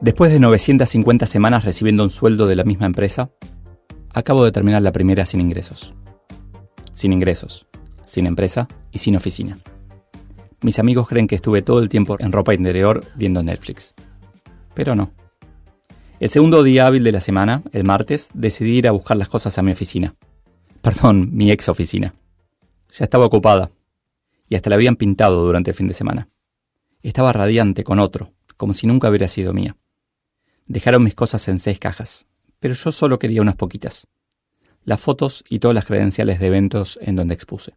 Después de 950 semanas recibiendo un sueldo de la misma empresa, acabo de terminar la primera sin ingresos. Sin ingresos, sin empresa y sin oficina. Mis amigos creen que estuve todo el tiempo en ropa interior viendo Netflix. Pero no. El segundo día hábil de la semana, el martes, decidí ir a buscar las cosas a mi oficina. Perdón, mi ex oficina. Ya estaba ocupada. Y hasta la habían pintado durante el fin de semana. Estaba radiante con otro, como si nunca hubiera sido mía. Dejaron mis cosas en seis cajas, pero yo solo quería unas poquitas. Las fotos y todas las credenciales de eventos en donde expuse.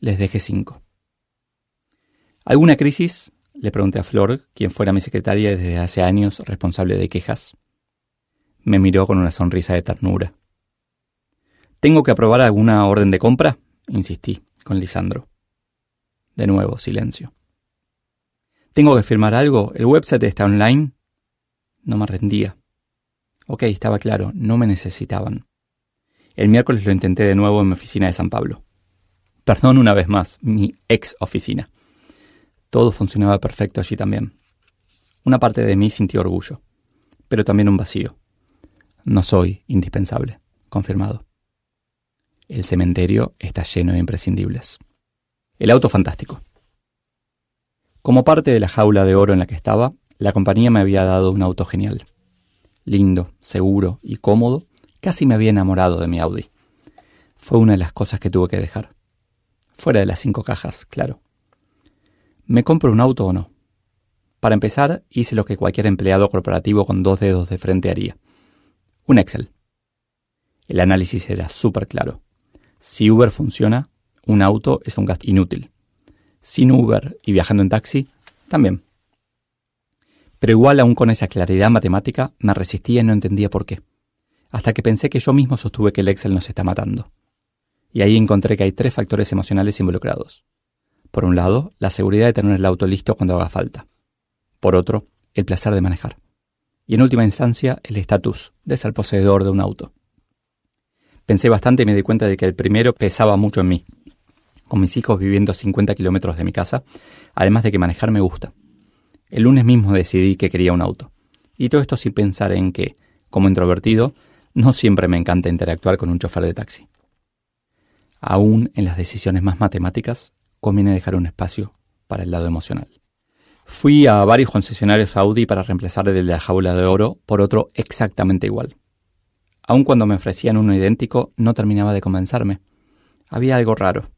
Les dejé cinco. ¿Alguna crisis? Le pregunté a Flor, quien fuera mi secretaria desde hace años responsable de quejas. Me miró con una sonrisa de ternura. ¿Tengo que aprobar alguna orden de compra? insistí, con Lisandro. De nuevo, silencio. ¿Tengo que firmar algo? ¿El website está online? No me rendía. Ok, estaba claro, no me necesitaban. El miércoles lo intenté de nuevo en mi oficina de San Pablo. Perdón una vez más, mi ex oficina. Todo funcionaba perfecto allí también. Una parte de mí sintió orgullo, pero también un vacío. No soy indispensable, confirmado. El cementerio está lleno de imprescindibles. El auto fantástico. Como parte de la jaula de oro en la que estaba, la compañía me había dado un auto genial. Lindo, seguro y cómodo, casi me había enamorado de mi Audi. Fue una de las cosas que tuve que dejar. Fuera de las cinco cajas, claro. ¿Me compro un auto o no? Para empezar, hice lo que cualquier empleado corporativo con dos dedos de frente haría. Un Excel. El análisis era súper claro. Si Uber funciona, un auto es un gasto inútil. Sin Uber y viajando en taxi, también. Pero igual aún con esa claridad matemática, me resistía y no entendía por qué. Hasta que pensé que yo mismo sostuve que el Excel nos está matando. Y ahí encontré que hay tres factores emocionales involucrados. Por un lado, la seguridad de tener el auto listo cuando haga falta. Por otro, el placer de manejar. Y en última instancia, el estatus de ser poseedor de un auto. Pensé bastante y me di cuenta de que el primero pesaba mucho en mí. Con mis hijos viviendo a 50 kilómetros de mi casa, además de que manejar me gusta. El lunes mismo decidí que quería un auto. Y todo esto sin pensar en que, como introvertido, no siempre me encanta interactuar con un chofer de taxi. Aún en las decisiones más matemáticas, conviene dejar un espacio para el lado emocional. Fui a varios concesionarios Audi para reemplazar el de la jaula de oro por otro exactamente igual. Aun cuando me ofrecían uno idéntico, no terminaba de convencerme. Había algo raro.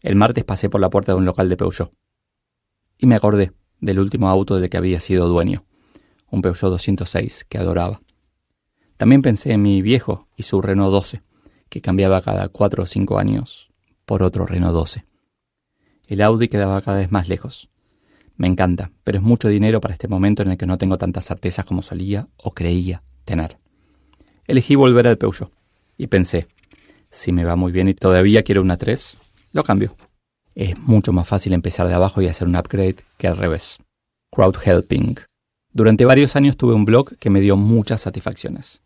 El martes pasé por la puerta de un local de Peugeot. Y me acordé del último auto del que había sido dueño, un Peugeot 206 que adoraba. También pensé en mi viejo y su Renault 12, que cambiaba cada cuatro o cinco años por otro Renault 12. El Audi quedaba cada vez más lejos. Me encanta, pero es mucho dinero para este momento en el que no tengo tantas certezas como solía o creía tener. Elegí volver al Peugeot y pensé, si me va muy bien y todavía quiero una 3, lo cambio. Es mucho más fácil empezar de abajo y hacer un upgrade que al revés. Crowd Helping. Durante varios años tuve un blog que me dio muchas satisfacciones.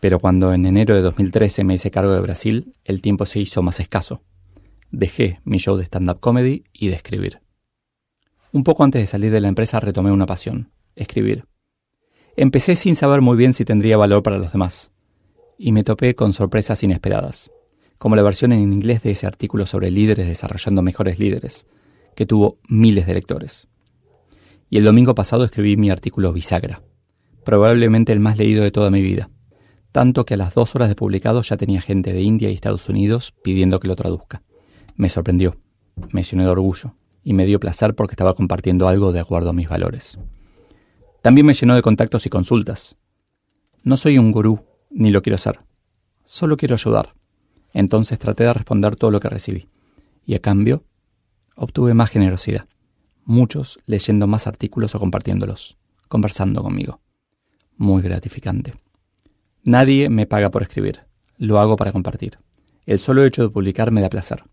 Pero cuando en enero de 2013 me hice cargo de Brasil, el tiempo se hizo más escaso dejé mi show de stand-up comedy y de escribir. Un poco antes de salir de la empresa retomé una pasión, escribir. Empecé sin saber muy bien si tendría valor para los demás, y me topé con sorpresas inesperadas, como la versión en inglés de ese artículo sobre líderes desarrollando mejores líderes, que tuvo miles de lectores. Y el domingo pasado escribí mi artículo Bisagra, probablemente el más leído de toda mi vida, tanto que a las dos horas de publicado ya tenía gente de India y Estados Unidos pidiendo que lo traduzca. Me sorprendió, me llenó de orgullo y me dio placer porque estaba compartiendo algo de acuerdo a mis valores. También me llenó de contactos y consultas. No soy un gurú, ni lo quiero ser. Solo quiero ayudar. Entonces traté de responder todo lo que recibí. Y a cambio, obtuve más generosidad. Muchos leyendo más artículos o compartiéndolos, conversando conmigo. Muy gratificante. Nadie me paga por escribir, lo hago para compartir. El solo hecho de publicar me da placer,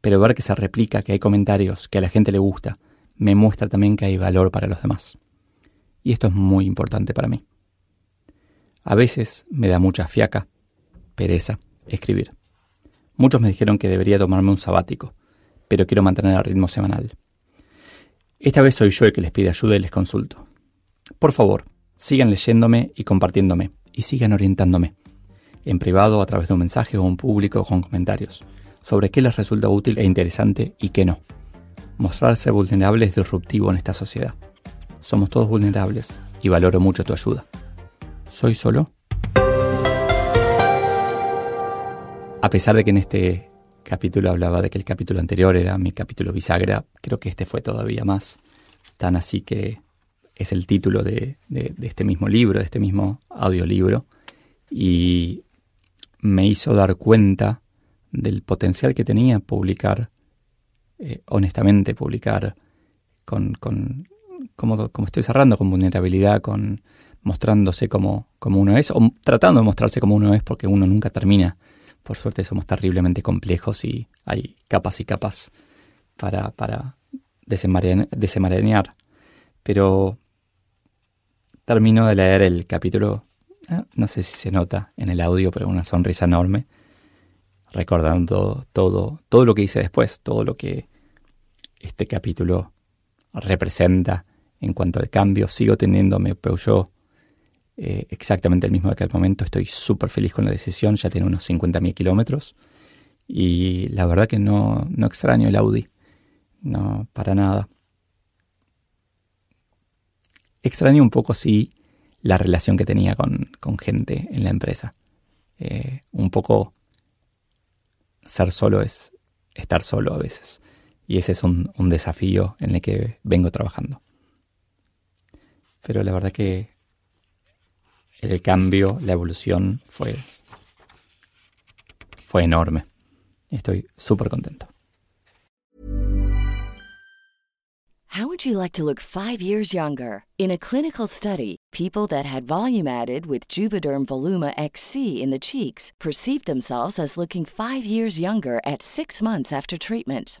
pero ver que se replica, que hay comentarios, que a la gente le gusta, me muestra también que hay valor para los demás. Y esto es muy importante para mí. A veces me da mucha fiaca, pereza, escribir. Muchos me dijeron que debería tomarme un sabático, pero quiero mantener el ritmo semanal. Esta vez soy yo el que les pide ayuda y les consulto. Por favor, sigan leyéndome y compartiéndome, y sigan orientándome, en privado a través de un mensaje o un público con comentarios, sobre qué les resulta útil e interesante y qué no. Mostrarse vulnerable es disruptivo en esta sociedad. Somos todos vulnerables y valoro mucho tu ayuda. ¿Soy solo? A pesar de que en este capítulo hablaba de que el capítulo anterior era mi capítulo bisagra, creo que este fue todavía más, tan así que es el título de, este mismo libro, de este mismo audiolibro, y me hizo dar cuenta del potencial que tenía publicar, eh, honestamente, publicar con, con como, como, estoy cerrando, con vulnerabilidad, con mostrándose como, como uno es, o tratando de mostrarse como uno es, porque uno nunca termina por suerte somos terriblemente complejos y hay capas y capas para, para desenmarañar. Pero termino de leer el capítulo, ah, no sé si se nota en el audio, pero una sonrisa enorme, recordando todo, todo lo que hice después, todo lo que este capítulo representa en cuanto al cambio. Sigo teniendo mi Peugeot eh, exactamente el mismo de aquel momento. Estoy súper feliz con la decisión, ya tiene unos 50.000 kilómetros. Y la verdad que no, no extraño el Audi, no, para nada. Extraño un poco, sí, la relación que tenía con, gente en la empresa. Eh, un poco ser solo es estar solo a veces. Y ese es un, un desafío en el que vengo trabajando. Pero la verdad que el cambio, la evolución fue, fue enorme. Estoy súper contento. How would you like to look five years younger? In a clinical study, people that had volume added with Juvederm Voluma XC in the cheeks perceived themselves as looking five years younger at six months after treatment.